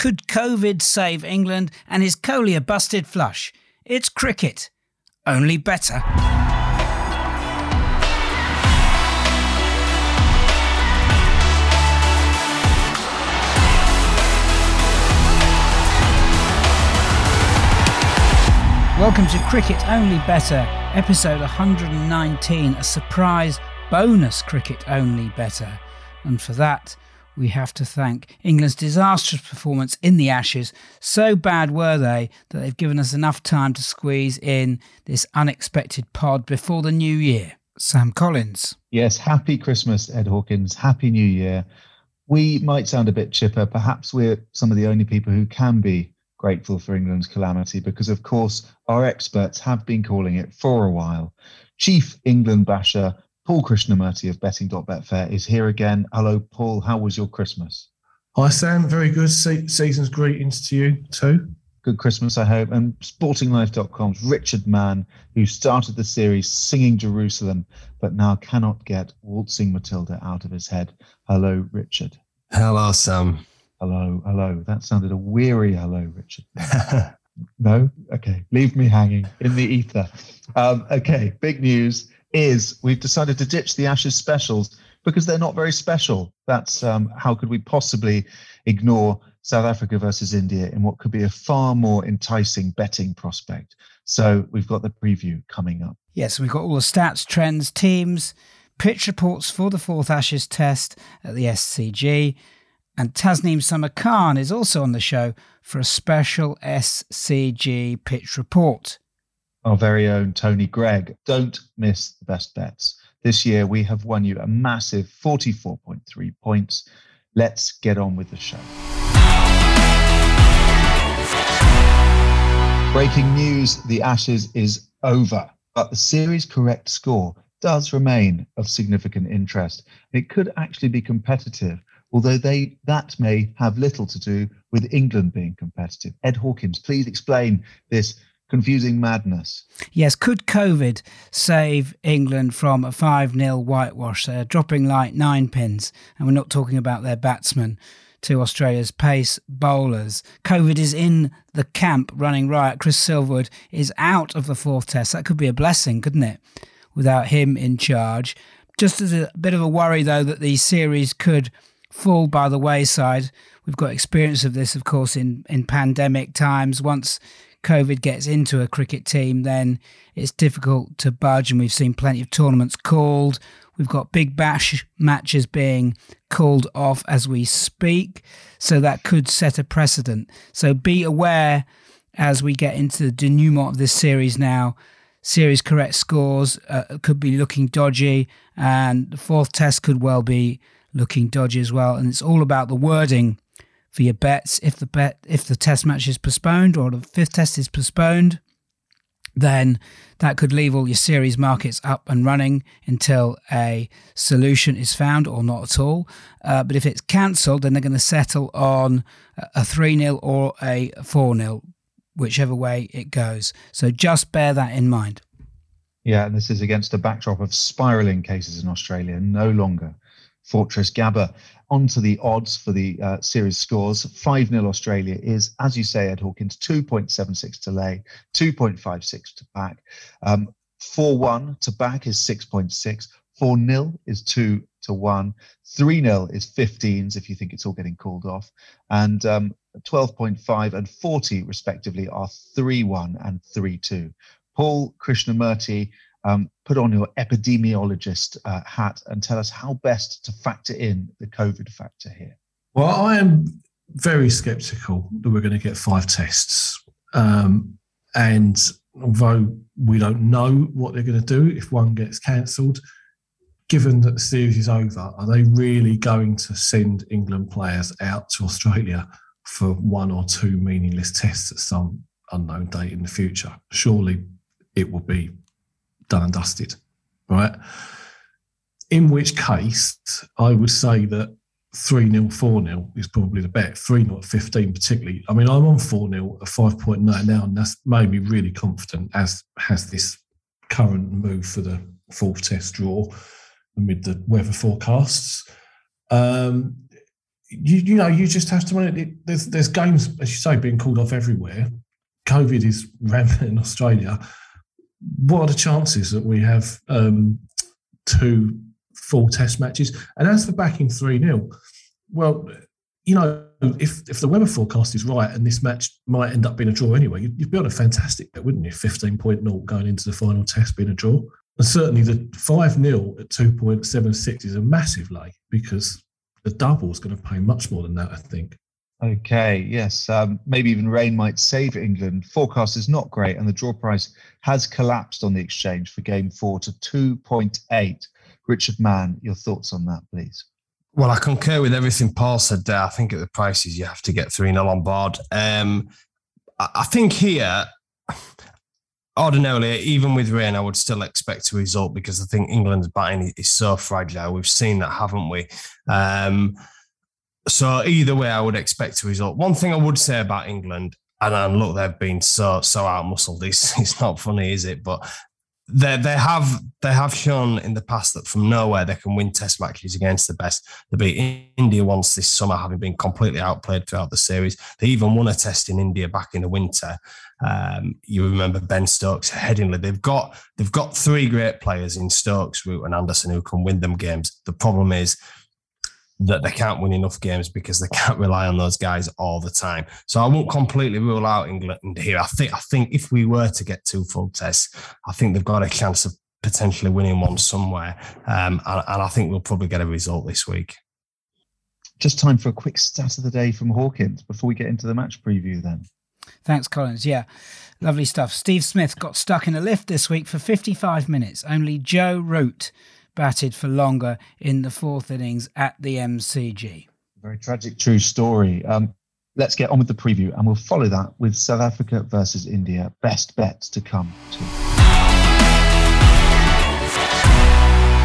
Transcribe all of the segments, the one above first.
Could COVID save England? And is Kohli a busted flush? It's cricket, only better. Welcome to Cricket Only Better, episode 119, a surprise bonus Cricket Only Better. And for that, we have to thank England's disastrous performance in the Ashes. So bad were they that they've given us enough time to squeeze in this unexpected pod before the new year. Sam Collins. Yes, happy Christmas, Ed Hawkins. Happy New Year. We might sound a bit chipper. Perhaps we're some of the only people who can be grateful for England's calamity because, of course, our experts have been calling it for a while. Chief England basher Paul Krishnamurti of betting.betfair is here again. Hello, Paul. How was your Christmas? Hi, Sam. Very good. Se- season's greetings to you too. Good Christmas, I hope. And sportinglife.com's Richard Mann, who started the series singing Jerusalem, but now cannot get Waltzing Matilda out of his head. Hello, Richard. Hello, Sam. Hello, hello. That sounded a weary hello, Richard. no? Okay. Leave me hanging in the ether. Um, okay. Big news is we've decided to ditch the Ashes specials because they're not very special. That's um, how could we possibly ignore South Africa versus India in what could be a far more enticing betting prospect. So we've got the preview coming up. Yes, we've got all the stats, trends, teams, pitch reports for the fourth Ashes test at the SCG. And Tasneem Summer Khan is also on the show for a special SCG pitch report. Our very own Tony Greig. Don't miss the best bets. This year we have won you a massive 44.3 points. Let's get on with the show. Breaking news the Ashes is over, but the series correct score does remain of significant interest. It could actually be competitive although they that may have little to do with England being competitive. Ed Hawkins, please explain this confusing madness. Yes, could COVID save England from a 5 0 whitewash? They're dropping like nine pins, and we're not talking about their batsmen to Australia's pace bowlers. COVID is in the camp running riot. Chris Silverwood is out of the fourth test. That could be a blessing, couldn't it? Without him in charge. Just as a bit of a worry, though, that the series could fall by the wayside. We've got experience of this, of course, in, in pandemic times. Once COVID gets into a cricket team, then it's difficult to budge, and we've seen plenty of tournaments called. We've got big bash matches being called off as we speak, so that could set a precedent. So be aware as we get into the denouement of this series now. Series correct scores uh, could be looking dodgy, and the fourth test could well be looking dodgy as well. And it's all about the wording for your bets. If the bet, if the test match is postponed or the fifth test is postponed, then that could leave all your series markets up and running until a solution is found or not at all. Uh, but if it's cancelled, then they're going to settle on a 3 0 or a 4 0, whichever way it goes. So just bear that in mind. Yeah, and this is against a backdrop of spiralling cases in Australia, no longer Fortress Gabba. Onto the odds for the uh, series scores 5 0 Australia is, as you say, Ed Hawkins, 2.76 to lay, 2.56 to back. Um, 4 1 to back is 6.6. 4 0 is 2 to 1. 3 0 is 15s if you think it's all getting called off. And um, 12.5 and 40, respectively, are 3 1 and 3 2. Paul Krishnamurti um, put on your epidemiologist uh, hat and tell us how best to factor in the COVID factor here. Well, I am very sceptical that we're going to get five tests. Um, and although we don't know what they're going to do if one gets cancelled, given that the series is over, are they really going to send England players out to Australia for one or two meaningless tests at some unknown date in the future? Surely it will be done and dusted, right? In which case, I would say that 3 0, 4 0 is probably the bet. 3 0 at 15, particularly. I mean, I'm on 4 0 at 5.9 now, and that's made me really confident, as has this current move for the fourth test draw amid the weather forecasts. Um, you, you know, you just have to run it. There's, there's games, as you say, being called off everywhere. COVID is rampant in Australia. What are the chances that we have um, two full test matches? And as for backing 3 0, well, you know, if if the weather forecast is right and this match might end up being a draw anyway, you'd, you'd be on a fantastic bet, wouldn't you? 15 point 0 going into the final test being a draw. And certainly the 5 0 at 2.76 is a massive lay because the double is going to pay much more than that, I think. Okay, yes. Um, maybe even rain might save England. Forecast is not great, and the draw price has collapsed on the exchange for game four to 2.8. Richard Mann, your thoughts on that, please? Well, I concur with everything Paul said there. I think at the prices, you have to get 3 0 on board. Um, I think here, ordinarily, even with rain, I would still expect a result because I think England's batting is so fragile. We've seen that, haven't we? Um, so either way, I would expect a result. One thing I would say about England, and, and look, they've been so so out muscled. It's, it's not funny, is it? But they they have they have shown in the past that from nowhere they can win test matches against the best. They beat India once this summer, having been completely outplayed throughout the series. They even won a test in India back in the winter. Um, you remember Ben Stokes, Headingley. They've got they've got three great players in Stokes, Root, and Anderson who can win them games. The problem is that they can't win enough games because they can't rely on those guys all the time. So I won't completely rule out England here. I think I think if we were to get two full tests, I think they've got a chance of potentially winning one somewhere, um, and, and I think we'll probably get a result this week. Just time for a quick stat of the day from Hawkins before we get into the match preview. Then. Thanks, Collins. Yeah, lovely stuff. Steve Smith got stuck in a lift this week for 55 minutes. Only Joe Root batted for longer in the fourth innings at the MCG. Very tragic, true story. Um, let's get on with the preview, and we'll follow that with South Africa versus India. Best bets to come to.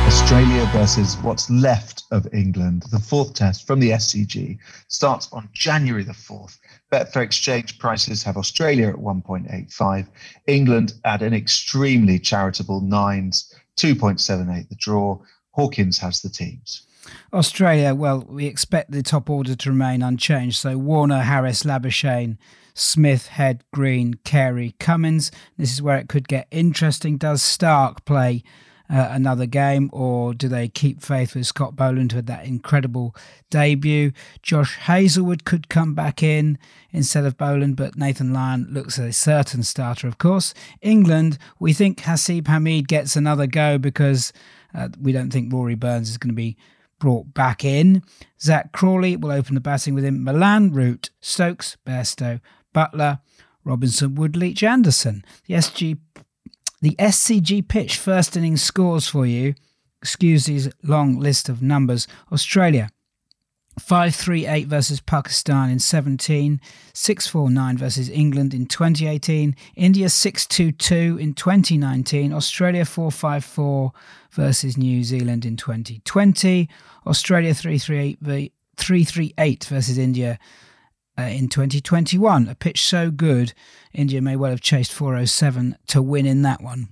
Australia versus what's left of England. The fourth test from the SCG starts on January the 4th. Betfair exchange prices have Australia at 1.85, England at an extremely charitable nines, 2.78 the draw. Hawkins has the teams. Australia, well, we expect the top order to remain unchanged. So Warner, Harris, Labuschagne, Smith, Head, Green, Carey, Cummins. This is where it could get interesting. Does Starc play uh, another game, or do they keep faith with Scott Boland, who had that incredible debut? Josh Hazlewood could come back in instead of Boland, but Nathan Lyon looks a certain starter, of course. England, we think Hasib Hamid gets another go because uh, we don't think Rory Burns is going to be brought back in. Zak Crawley will open the batting with him. Malan, Root, Stokes, Bairstow, Buttler, Robinson, Wood Leach, Anderson. The SG the SCG pitch first innings scores for you. Excuse these long list of numbers. Australia 538 versus Pakistan in 17, 649 versus England in 2018, India 622 in 2019, Australia 454 versus New Zealand in 2020, Australia 338, 338 versus India uh, in 2021. A pitch so good, India may well have chased 407 to win in that one.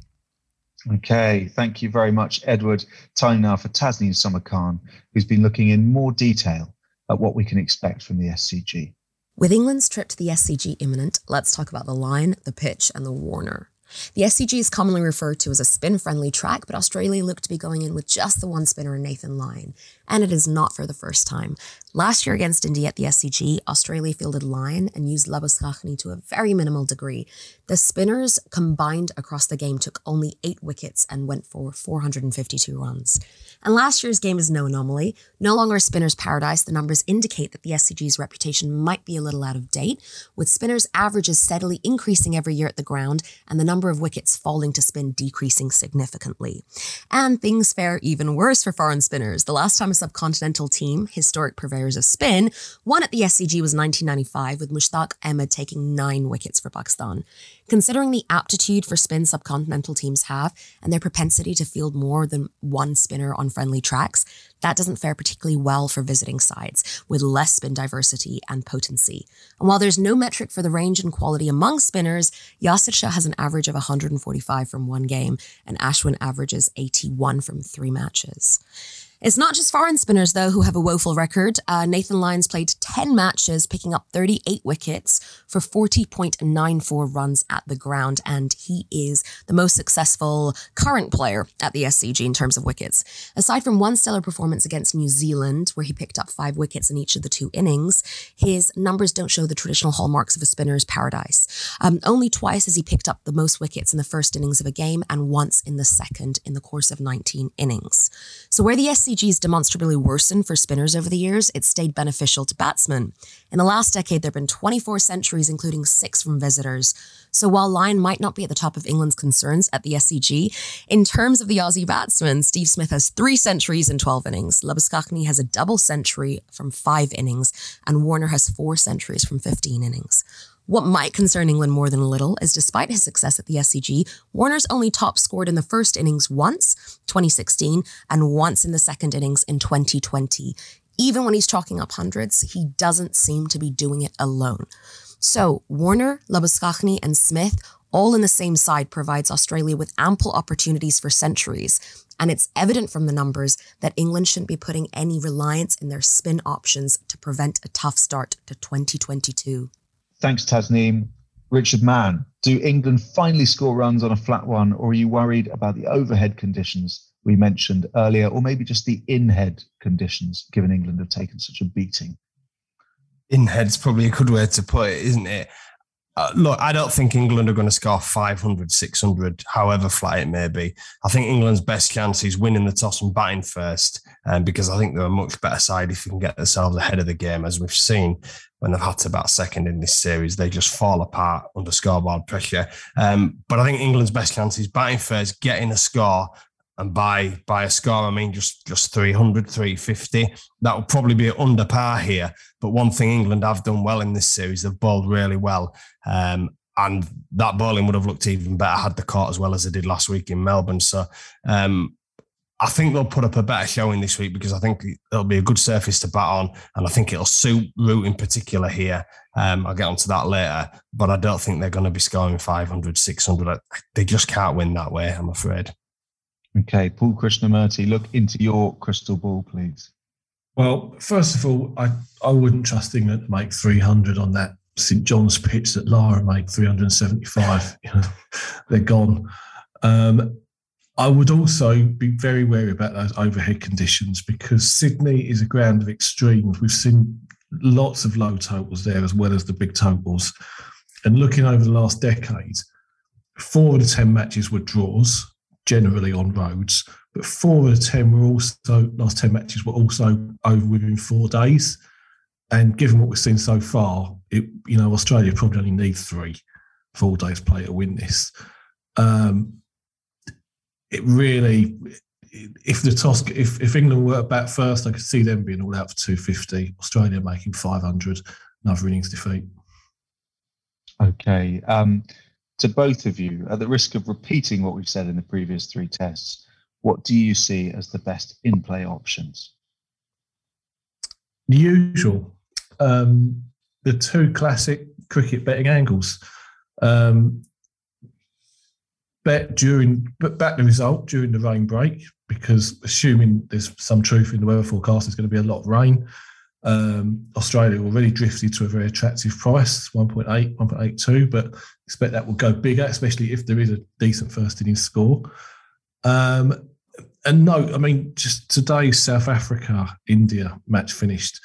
Okay, thank you very much, Edward. Time now for Tasneem Samarkand, who's been looking in more detail at what we can expect from the SCG. With England's trip to the SCG imminent, let's talk about the Lyon, the pitch, and the Warner. The SCG is commonly referred to as a spin friendly track, but Australia looked to be going in with just the one spinner in Nathan Lyon. And it is not for the first time. Last year against India at the SCG, Australia fielded Lyon and used Labuschagne to a very minimal degree. The spinners combined across the game took only eight wickets and went for 452 runs. And last year's game is no anomaly. No longer a spinner's paradise, the numbers indicate that the SCG's reputation might be a little out of date, with spinners' averages steadily increasing every year at the ground and the number of wickets falling to spin decreasing significantly. And things fare even worse for foreign spinners. The last time subcontinental team, historic purveyors of spin, won at the SCG was 1995, with Mushtaq Ahmed taking nine wickets for Pakistan. Considering the aptitude for spin subcontinental teams have and their propensity to field more than one spinner on friendly tracks, that doesn't fare particularly well for visiting sides with less spin diversity and potency. And while there's no metric for the range and quality among spinners, Yasir Shah has an average of 145 from one game and Ashwin averages 81 from three matches. It's not just foreign spinners, though, who have a woeful record. Uh, Nathan Lyon's played 10 matches, picking up 38 wickets for 40.94 runs at the ground, and he is the most successful current player at the SCG in terms of wickets. Aside from one stellar performance against New Zealand, where he picked up five wickets in each of the two innings, his numbers don't show the traditional hallmarks of a spinner's paradise. Um, only twice has he picked up the most wickets in the first innings of a game, and once in the second in the course of 19 innings. So, where the SCG's demonstrably worsened for spinners over the years, it stayed beneficial to batsmen. In the last decade, there have been 24 centuries, including six from visitors. So, while Lyon might not be at the top of England's concerns at the SCG, in terms of the Aussie batsmen, Steve Smith has three centuries in 12 innings, Labuschagne has a double century from five innings, and Warner has four centuries from 15 innings. What might concern England more than a little is despite his success at the SCG, Warner's only top scored in the first innings once, 2016, and once in the second innings in 2020. Even when he's chalking up hundreds, he doesn't seem to be doing it alone. So, Warner, Labuschagne, and Smith, all in the same side, provides Australia with ample opportunities for centuries. And it's evident from the numbers that England shouldn't be putting any reliance in their spin options to prevent a tough start to 2022. Thanks, Tasneem. Richard Mann, do England finally score runs on a flat one, or are you worried about the overhead conditions we mentioned earlier, or maybe just the in-head conditions, given England have taken such a beating? In-head's probably a good way to put it, isn't it? Uh, look, I don't think England are going to score 500, 600, however flat it may be. I think England's best chance is winning the toss and batting first, um, because I think they're a much better side if you can get themselves ahead of the game, as we've seen when they've had to bat second in this series. They just fall apart under scoreboard pressure. Um, but I think England's best chance is batting first, getting a score, and by by a score, I mean just just 300, 350. That will probably be under par here. But one thing England have done well in this series, they've bowled really well. Um, and that bowling would have looked even better had the court as well as they did last week in Melbourne. So um, I think they'll put up a better showing this week because I think it'll be a good surface to bat on, and I think it'll suit Root in particular here. Um, I'll get onto that later, but I don't think they're going to be scoring 500, 600. They just can't win that way, I'm afraid. Okay, Paul Krishnamurti, look into your crystal ball, please. Well, first of all, I, I wouldn't trust England to make 300 on that St John's pitch that Lara made 375. you know, they're gone. Um, I would also be very wary about those overhead conditions because Sydney is a ground of extremes. We've seen lots of low totals there as well as the big totals. And looking over the last decade, four of the 10 matches were draws, generally on roads, but four of the 10 were also, last 10 matches were also over within four days. And given what we've seen so far, it, you know, Australia probably only need three four days play to win this. Um, it really, if the toss, if, if England were at first, I could see them being all out for 250, Australia making 500, another innings defeat. Okay. Um, to both of you, at the risk of repeating what we've said in the previous three tests, what do you see as the best in play options? The usual. Um, the two classic cricket betting angles. Um, bet during but back the result during the rain break because assuming there's some truth in the weather forecast, there's going to be a lot of rain. Um, Australia already drifted to a very attractive price, 1.8, 1.82, but expect that will go bigger, especially if there is a decent first innings score. Um, and no, I mean, just today's South Africa India match finished.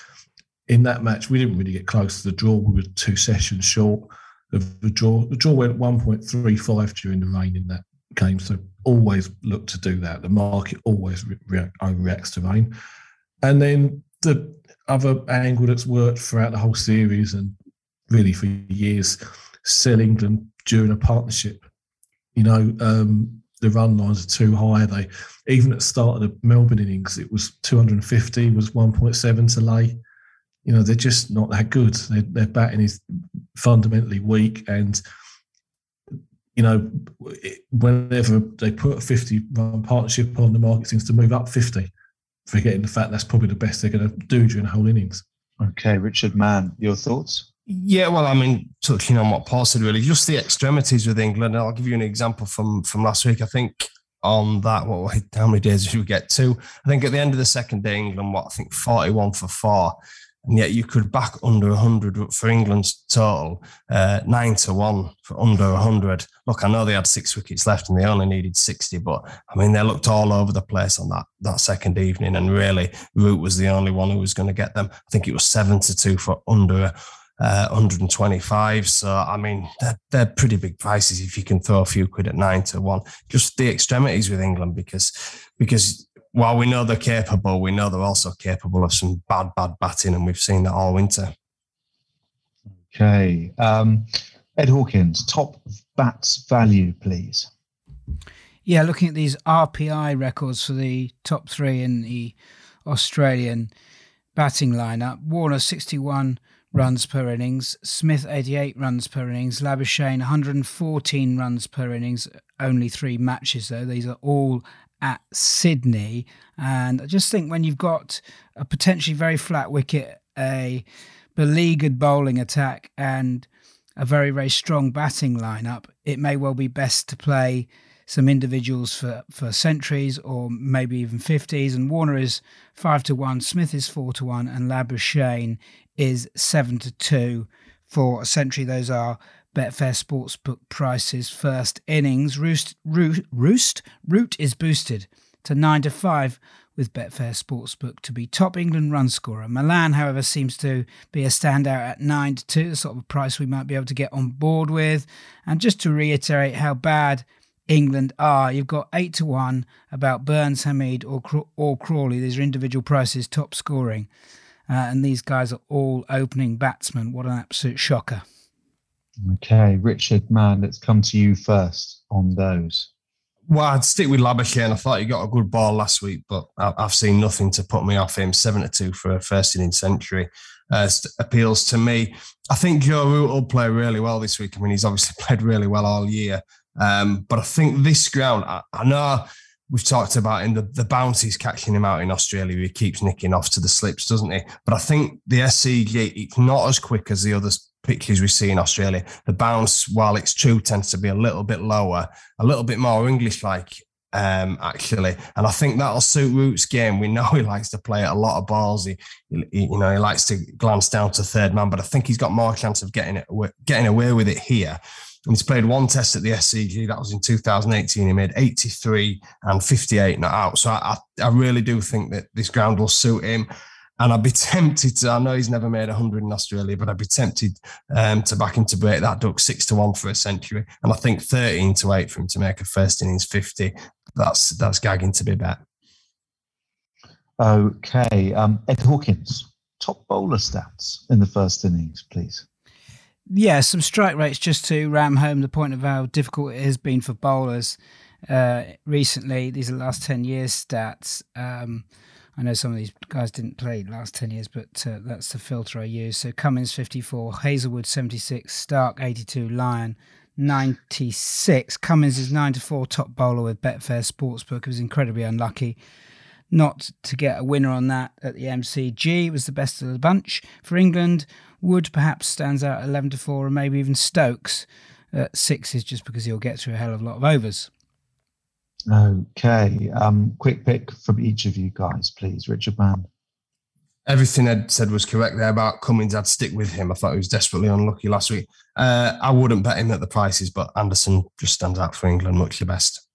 In that match, we didn't really get close to the draw. We were two sessions short of the draw. The draw went 1.35 during the rain in that game, so always look to do that. The market always re- overreacts to rain. And then the other angle that's worked throughout the whole series and really for years, sell England during a partnership. You know, um, the run lines are too high. They even at the start of the Melbourne innings, it was 250 was 1.7 to lay you know, they're just not that good. Their, their batting is fundamentally weak. And, you know, whenever they put a 50 run partnership on, the market seems to move up 50, forgetting the fact that's probably the best they're going to do during the whole innings. Okay, Richard Mann, your thoughts? Yeah, well, I mean, touching on what Paul said, really, just the extremities with England. I'll give you an example from from last week. I think on that. What how many days did we get? to? I think at the end of the second day, England, what I think 41 for four. And yet you could back under 100 for England's total, uh, nine to one for under 100. Look, I know they had six wickets left and they only needed 60, but I mean, they looked all over the place on that, that second evening. And really, Root was the only one who was going to get them. I think it was seven to two for under uh, 125. So, I mean, they're, they're, pretty big prices if you can throw a few quid at nine to one. Just the extremities with England, because because while we know they're capable, we know they're also capable of some bad, bad batting, and we've seen that all winter. Okay. Um, Ed Hawkins, top bats value, please. Yeah, looking at these RPI records for the top three in the Australian batting lineup Warner 61 runs per innings, Smith 88 runs per innings, Labuschagne 114 runs per innings, only three matches though. These are all at Sydney. And I just think when you've got a potentially very flat wicket, a beleaguered bowling attack, and a very, very strong batting lineup, it may well be best to play some individuals for, for centuries or maybe even 50s. And Warner is 5 to 1, Smith is 4 to 1, and Labuschagne is 7 to 2 for a century. Those are Betfair Sportsbook prices first innings. Roost, Roost, Roost, Root is boosted to 9 to 5 with Betfair Sportsbook to be top England run scorer. Malan, however, seems to be a standout at 9 to 2, the sort of price we might be able to get on board with. And just to reiterate how bad England are, you've got 8 to 1 about Burns, Hamid, or, or Crawley. These are individual prices, top scoring. Uh, and these guys are all opening batsmen. What an absolute shocker. Okay, Richard, man, let's come to you first on those. Well, I'd stick with Labuschagne. I thought he got a good ball last week, but I've seen nothing to put me off him. Seven to two for a first inning century uh, appeals to me. I think Joe Root will play really well this week. I mean, he's obviously played really well all year, um, but I think this ground. I, I know we've talked about in the, the bounties catching him out in Australia. He keeps nicking off to the slips, doesn't he? But I think the SCG, it's not as quick as the other pitches we see in Australia. The bounce, while it's true, tends to be a little bit lower, a little bit more English like. Um, actually, and I think that'll suit Root's game. We know he likes to play a lot of balls. He, he, you know, he likes to glance down to third man, but I think he's got more chance of getting it, getting away with it here. And he's played one test at the SCG. That was in 2018. He made 83 and 58 not out. So I, I really do think that this ground will suit him. And I'd be tempted to, I know he's never made 100 in Australia, but I'd be tempted um, to back him to break that duck six to one for a century. And I think 13 to eight for him to make a first innings 50. That's that's gagging to be bet. Okay. Um, Ed Hawkins, top bowler stats in the first innings, please yeah, some strike rates just to ram home the point of how difficult it has been for bowlers uh, recently. These are the last 10 years stats. Um, I know some of these guys didn't play last 10 years, but uh, that's the filter I use. So Cummins 54, Hazlewood 76, Starc 82, Lyon 96. Cummins is 9 to 4 top bowler with Betfair Sportsbook. He was incredibly unlucky not to get a winner on that at the MCG. Was the best of the bunch. For England, Wood perhaps stands out 11 to 4, and maybe even Stokes at sixes just because he'll get through a hell of a lot of overs. Okay. Um, quick pick from each of you guys, please. Richard Mann. Everything Ed said was correct there about Cummins. I'd stick with him. I thought he was desperately unlucky last week. Uh, I wouldn't bet him at the prices, but Anderson just stands out for England much the best.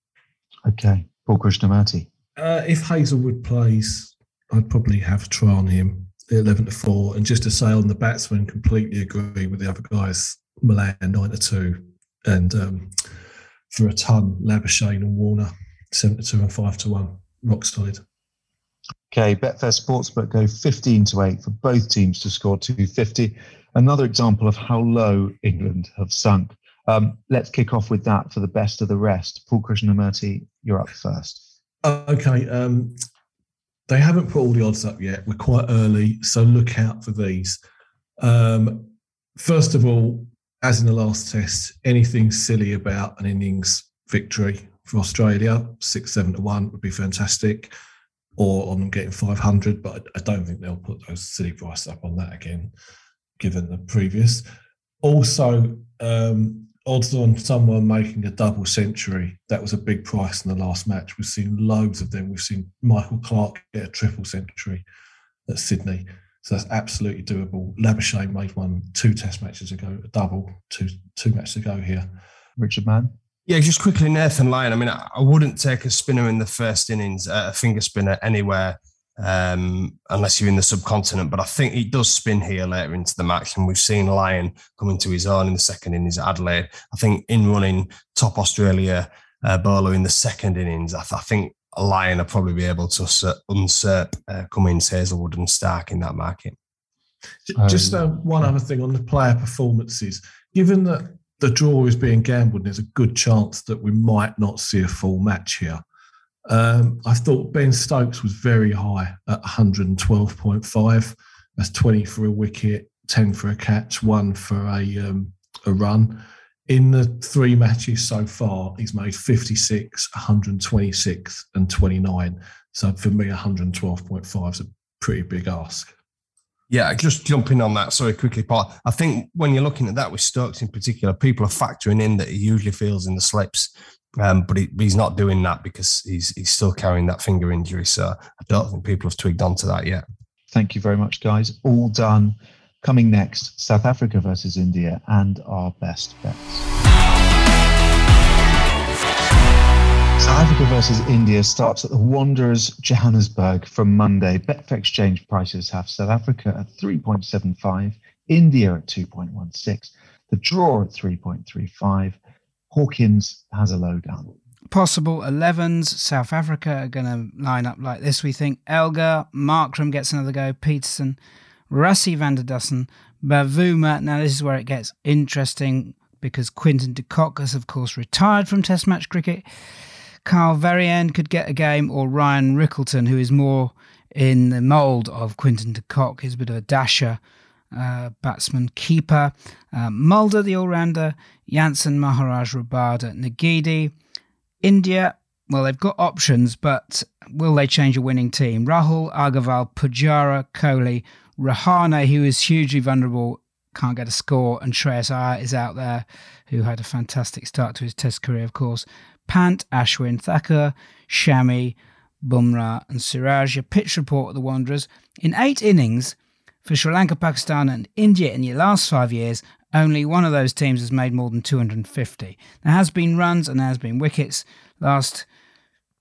Okay. Paul Krishnamurti. Uh, if Hazlewood plays, I'd probably have a try on him. 11 to 4. And just to say on the batsman, completely agree with the other guys. Malan 9 to 2. And um, for a ton, Labuschagne and Warner 7 to 2 and 5 to 1. Rock solid. Okay, Betfair Sportsbook go 15 to 8 for both teams to score 250. Another example of how low England have sunk. Um, let's kick off with that for the best of the rest. Paul Krishnamurti, you're up first. Okay, um, they haven't put all the odds up yet. We're quite early, so look out for these. Um, first of all, as in the last test, anything silly about an innings victory for Australia, six, seven to one would be fantastic, or on them getting 500, but I don't think they'll put those silly prices up on that again, given the previous. Also, um, odds on someone making a double century. That was a big price in the last match. We've seen loads of them. We've seen Michael Clarke get a triple century at Sydney. So that's absolutely doable. Labuschagne made one two test matches ago, a double two two matches ago here. Richard Mann? Yeah, just quickly, Nathan Lyon. I mean, I wouldn't take a spinner in the first innings, uh, a finger spinner anywhere, um, unless you're in the subcontinent. But I think he does spin here later into the match, and we've seen Lyon coming to his own in the second innings at Adelaide. I think in running top Australia uh, bowler in the second innings, I, th- I think Lyon will probably be able to usurp uh, Cummins, Hazlewood, and Starc in that market. Just uh, one other thing on the player performances. Given that the draw is being gambled, and there's a good chance that we might not see a full match here. Um, I thought Ben Stokes was very high at 112.5. That's 20 for a wicket, 10 for a catch, one for a um, a run. In the three matches so far, he's made 56, 126, and 29. So for me, 112.5 is a pretty big ask. Yeah, just jumping on that, sorry, quickly, Paul. I think when you're looking at that with Stokes in particular, people are factoring in that he usually feels in the slips, um, but he, he's not doing that because he's he's still carrying that finger injury. So I don't think people have twigged onto that yet. Thank you very much, guys. All done. Coming next, South Africa versus India and our best bets. South Africa versus India starts at the Wanderers Johannesburg from Monday. Betfair exchange prices have South Africa at 3.75, India at 2.16, the draw at 3.35. Hawkins has a lowdown. Possible 11s. South Africa are going to line up like this, we think. Elgar, Markram gets another go, Petersen, Rassie van der Dussen, Bavuma. Now, this is where it gets interesting because Quinton de Kock has, of course, retired from Test match cricket. Carl Verreynne could get a game, or Ryan Rickelton, who is more in the mould of Quinton de Kock. He's a bit of a dasher, uh, batsman, keeper. Uh, Mulder, the all rounder. Jansen, Maharaj, Rabada, Ngidi. India, well, they've got options, but will they change a winning team? Rahul, Agarwal, Pujara, Kohli, Rahane, who is hugely vulnerable, can't get a score, and Shreyas Iyer is out there, who had a fantastic start to his Test career, of course. Pant, Ashwin, Thakur, Shami, Bumrah, and Siraj. A pitch report of the Wanderers. In eight innings for Sri Lanka, Pakistan, and India in the last five years, only one of those teams has made more than 250. There has been runs and there has been wickets. Last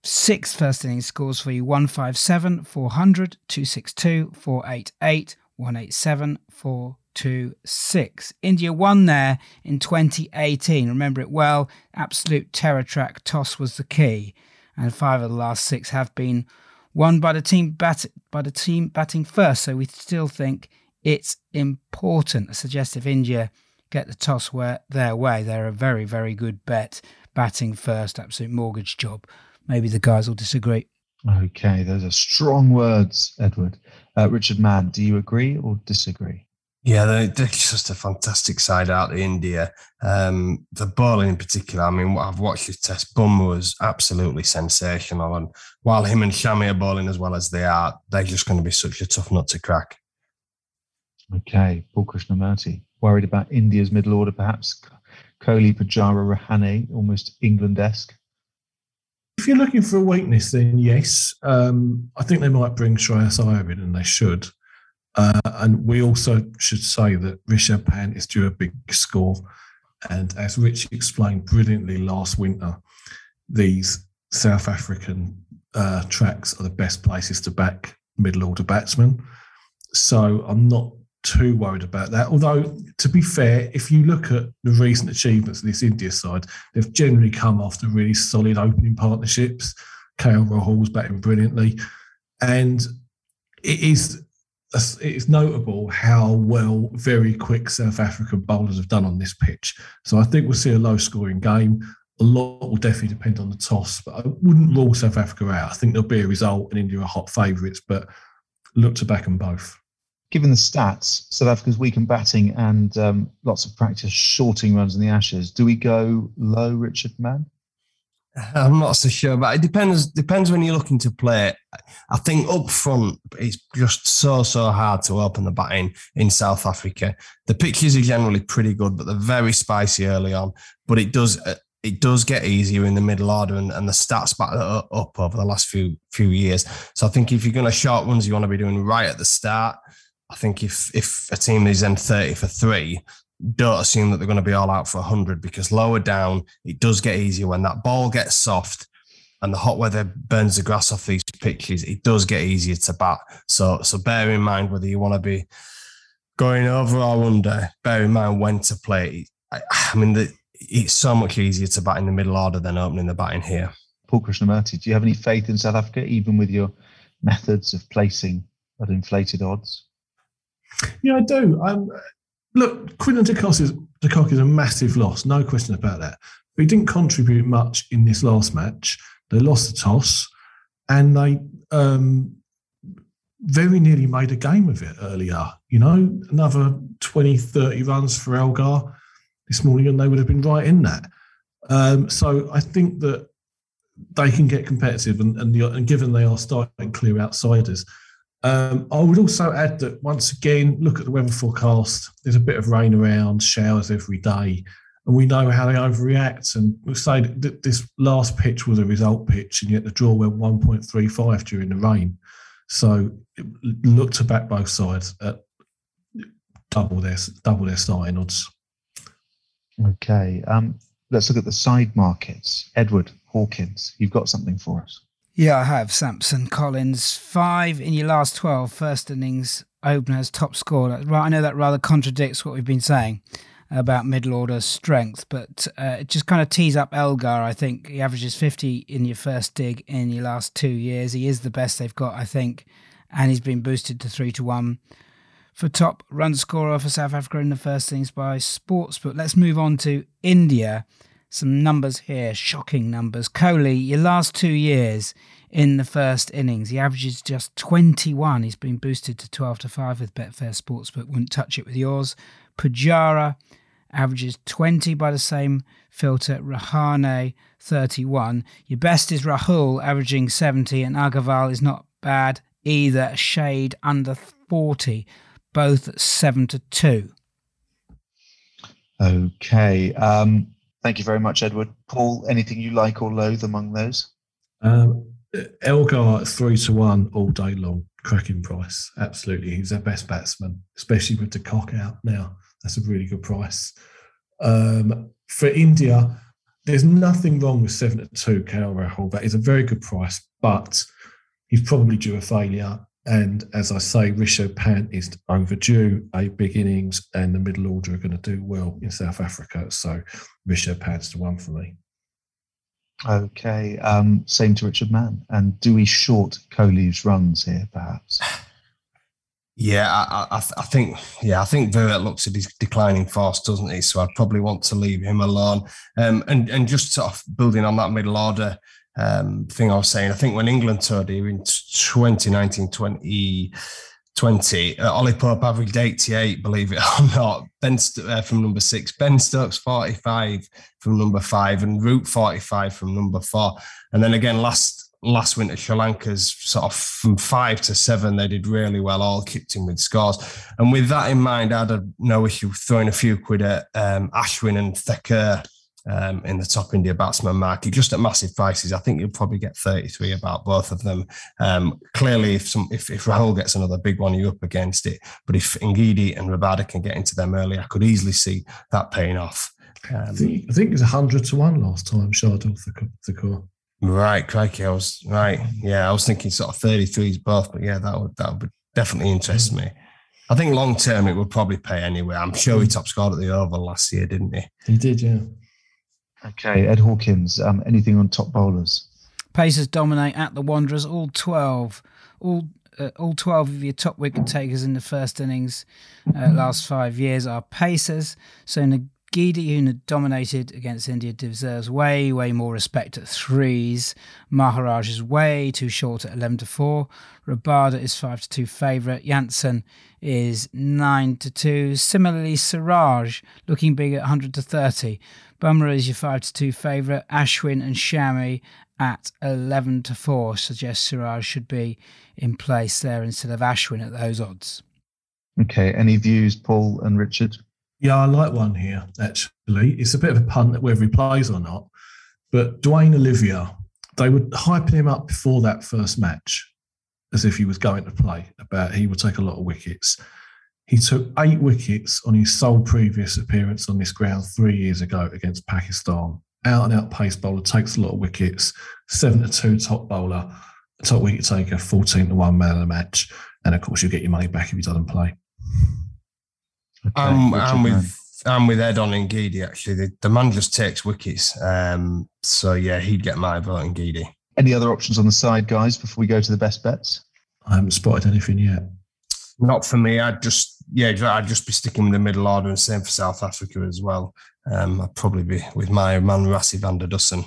six first innings scores for you 157, 400, 262, 488, 187, 426. India won there in 2018. Remember it well. Absolute terror track toss was the key. And five of the last six have been won by the team bat- by the team batting first. So we still think it's important. I suggest if India get the toss where, their way, they're a very, very good bet. Batting first, absolute mortgage job maybe the guys will disagree. Okay, those are strong words, Edward. Uh, Richard Mann, do you agree or disagree? Yeah, they're, they're just a fantastic side out of India. Um, the bowling in particular, I mean, I've watched this test. Bum was absolutely sensational. And while him and Shami are bowling as well as they are, they're just going to be such a tough nut to crack. Okay, Paul Krishnamurti, worried about India's middle order, perhaps Kohli, Pujara, Rahane, almost England-esque? If you're looking for a weakness, then yes. Um, I think they might bring Shreyas Iyer in, and they should. Uh, and we also should say that Rishabh Pant is due a big score. And as Rich explained brilliantly last winter, these South African uh, tracks are the best places to back middle order batsmen. So I'm not too worried about that. Although, to be fair, if you look at the recent achievements of this India side, they've generally come after really solid opening partnerships. KL Rahul's batting brilliantly. And it is it is notable how well very quick South African bowlers have done on this pitch. So I think we'll see a low scoring game. A lot will definitely depend on the toss, but I wouldn't rule South Africa out. I think there'll be a result and India are hot favourites, but look to back them both given the stats, South Africa's weak in batting and um, lots of practice shorting runs in the Ashes, do we go low, Richard Mann? I'm not so sure, but it depends. Depends when you're looking to play I think up front, it's just so, so hard to open the batting in South Africa. The pitches are generally pretty good, but they're very spicy early on. But it does uh, it does get easier in the middle order, and, and the stats back up over the last few few years. So I think if you're going to short ones, you want to be doing right at the start. I think if if a team is in 30 for three, don't assume that they're going to be all out for 100 because lower down, it does get easier when that ball gets soft and the hot weather burns the grass off these pitches. It does get easier to bat. So, so bear in mind whether you want to be going over or under, bear in mind when to play. I, I mean, the, it's so much easier to bat in the middle order than opening the batting here. Paul Krishnamurti, do you have any faith in South Africa, even with your methods of placing at inflated odds? Yeah, I do. Um, look, Quinton Kock is, is a massive loss, no question about that. But he didn't contribute much in this last match. They lost the toss and they um, very nearly made a game of it earlier. You know, another 20, 30 runs for Elgar this morning and they would have been right in that. Um, so I think that they can get competitive and, and, the, and given they are starting clear outsiders, um, I would also add that once again, look at the weather forecast. There's a bit of rain around, showers every day, and we know how they overreact. And we say that this last pitch was a result pitch, and yet the draw went 1.35 during the rain. So look to back both sides at double their double their starting odds. Okay, um, let's look at the side markets. Edward Hawkins, you've got something for us. Yeah, I have. Samson Collins, five in your last 12 first innings openers, top scorer. Right, I know that rather contradicts what we've been saying about middle order strength, but uh, it just kind of tees up Elgar. I think he averages 50 in your first dig in your last two years. He is the best they've got, I think, and he's been boosted to three to one for top run scorer for South Africa in the first innings by Sportsbook. Let's move on to India some numbers here, shocking numbers. Kohli, your last two years in the first innings, he averages just 21. He's been boosted to 12 to 5 with Betfair Sportsbook. Wouldn't touch it with yours. Pujara averages 20 by the same filter. Rahane 31. Your best is Rahul averaging 70, and Agarwal is not bad either. Shade under 40, both 7 to 2. Okay. Um, Thank you very much, Edward. Paul, anything you like or loathe among those? Um, Elgar three to one all day long, cracking price. Absolutely, he's their best batsman, especially with de Kock out now. That's a really good price. Um, for India, there's nothing wrong with seven to two KL Rahul. That is a very good price, but he's probably due a failure. And as I say, Rishabh Pant is overdue. A big innings and the middle order are going to do well in South Africa. So Rishabh Pant's the one for me. Okay. Um, same to Richard Mann. And do we short Kohli's runs here, perhaps? Yeah, I, I, I, think yeah, I think Virat looks at his declining fast, doesn't he? So I'd probably want to leave him alone. Um, and and just sort of building on that middle order, um, thing I was saying. I think when England toured here in 2019 2020, uh, Ollie Pope averaged 88, believe it or not. Ben St- uh, from number six, Ben Stokes 45 from number five, and Root 45 from number four. And then again, last last winter, Sri Lanka's sort of from five to seven, they did really well, all kicked in with scores. And with that in mind, I had no issue throwing a few quid at um, Ashwin and Thakur um, in the top India batsman market, just at massive prices. I think you'll probably get 33 about both of them. Um, clearly, if some if, if Rahul gets another big one, you're up against it. But if Ngidi and Rabada can get into them early, I could easily see that paying off. Um, I, think, I think it was 100 to 1 last time, Shardul Thakur. Right, crikey, I was right. Yeah, I was thinking sort of 33s both, but yeah, that would that would definitely interest me. I think long term it would probably pay anyway. I'm sure he top scored at the Oval last year, didn't he? He did, yeah. Okay, Ed Hawkins. Um, anything on top bowlers? Pacers dominate at the Wanderers. All twelve, all uh, all twelve of your top wicket takers in the first innings uh, last five years are Pacers. So Ngidi, who dominated against India, deserves way, way more respect at threes. Maharaj is way too short at 11 to 4. Rabada is 5 to 2 favourite. Jansen is 9 to 2. Similarly, Siraj looking big at 100 to 30. Bumrah is your 5 to 2 favourite. Ashwin and Shami at 11 to 4 suggests Siraj should be in place there instead of Ashwin at those odds. Okay, any views, Paul and Richard? Yeah, I like one here, actually. It's a bit of a punt whether he plays or not. But Duanne Olivier, they were hyping him up before that first match as if he was going to play, about he would take a lot of wickets. He took eight wickets on his sole previous appearance on this ground three years ago against Pakistan. Out and out pace bowler, takes a lot of wickets, seven to two top bowler, top wicket taker, 14 to one man of the match. And of course, you get your money back if he doesn't play. Okay, um, and with and with Ed on Ngidi, actually, the, the man just takes wickets. Um, so yeah, he'd get my vote on Ngidi. Any other options on the side, guys, before we go to the best bets? I haven't spotted anything yet. Not for me. I'd just yeah, I'd just be sticking with the middle order and same for South Africa as well. Um, I'd probably be with my man Rassie van der Dussen.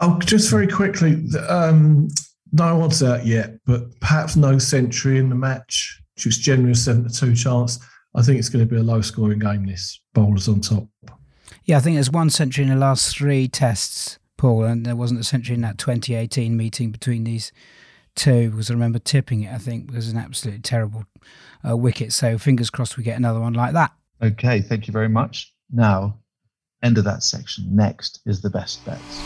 Oh, just very quickly, um, no odds out yet, but perhaps no century in the match. She's generally a seven to two chance. I think it's going to be a low scoring game. This bowlers on top. Yeah, I think there's one century in the last three tests, Paul, and there wasn't a century in that 2018 meeting between these two because I remember tipping it. I think because an absolutely terrible uh, wicket. So fingers crossed we get another one like that. Okay, thank you very much. Now, end of that section. Next is the best bets.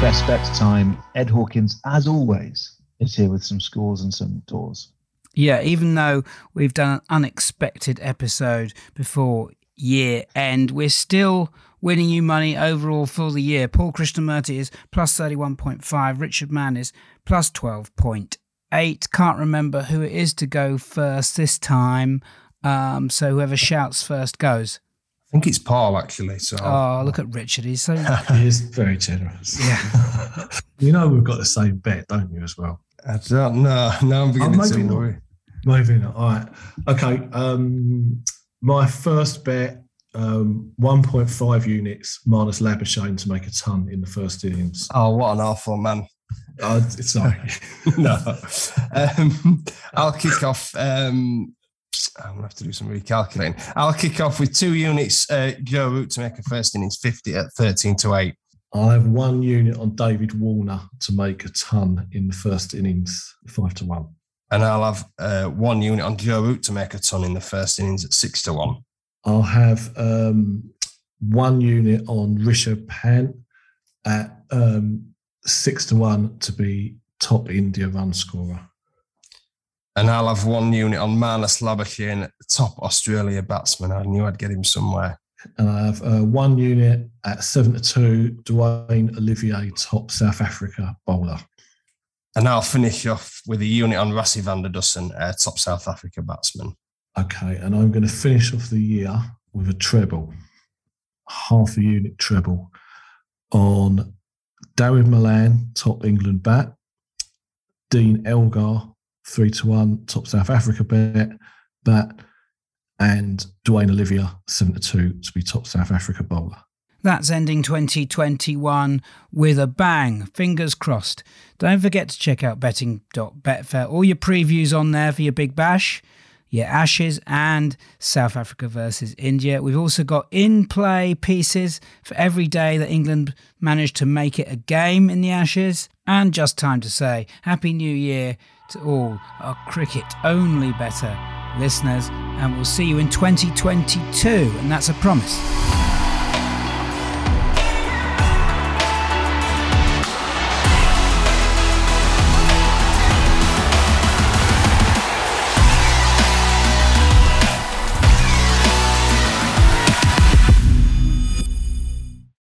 Best bets time. Ed Hawkins, as always, is here with some scores and some doors. Yeah, even though we've done an unexpected episode before year end, we're still winning you money overall for the year. Paul Krishnamurthy is plus 31.5, Richard Mann is plus 12.8. Can't remember who it is to go first this time. Um, so whoever shouts first goes. I think it's Paul actually. So oh, look at Richard. He's so he is very generous. Yeah, you know we've got the same bet, don't you, as well? I don't know. Now I'm beginning oh, maybe to worry. Maybe not. All right. Okay. Um, my first bet, um, 1.5 units minus Labuschagne to make a ton in the first innings. Oh, what an awful man. Uh, sorry. no. Um, I'll kick off. Um, I'm gonna have to do some recalculating. I'll kick off with two units. Uh, Joe Root to make a first innings 50 at 13 to 8. I have one unit on David Warner to make a ton in the first innings, five to one. And I'll have uh, one unit on Joe Root to make a ton in the first innings at six to one. I'll have um, one unit on Rishabh Pant at um, six to one to be top India run scorer. And I'll have one unit on Marnus Labuschagne, top Australia batsman. I knew I'd get him somewhere. And I have uh, one unit at seven to two, Duanne Olivier, top South Africa bowler. And I'll finish off with a unit on Rassie van der Dussen, uh, top South Africa batsman. Okay, and I'm going to finish off the year with a treble, half a unit treble on Dawid Malan, top England bat, Dean Elgar, three to one, top South Africa bet, bat, and Duanne Olivier, 7 to 2, to be top South Africa bowler. That's ending 2021 with a bang. Fingers crossed. Don't forget to check out betting.betfair. All your previews on there for your big bash, your Ashes, and South Africa versus India. We've also got in play pieces for every day that England managed to make it a game in the Ashes. And just time to say Happy New Year to all our cricket only better listeners, and we'll see you in 2022, and that's a promise.